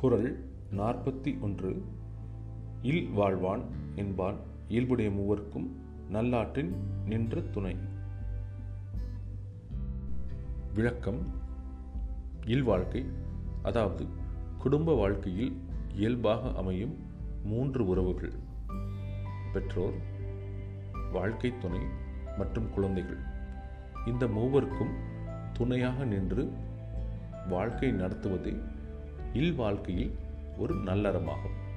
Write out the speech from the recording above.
குரல் நாற்பத்தி ஒன்று. இல் வாழ்வான் என்பான் இயல்புடைய மூவர்க்கும் நல்லாற்றின் நின்ற துணை. விளக்கம் இல் வாழ்க்கை அதாவது குடும்ப வாழ்க்கையில் இயல்பாக அமையும் மூன்று உறவுகள். பெற்றோர் வாழ்க்கை துணை மற்றும் குழந்தைகள். இந்த மூவருக்கும் துணையாக நின்று வாழ்க்கை நடத்துவதே இல்வாழ்க்கையில் ஒரு நல்லறமாகும்.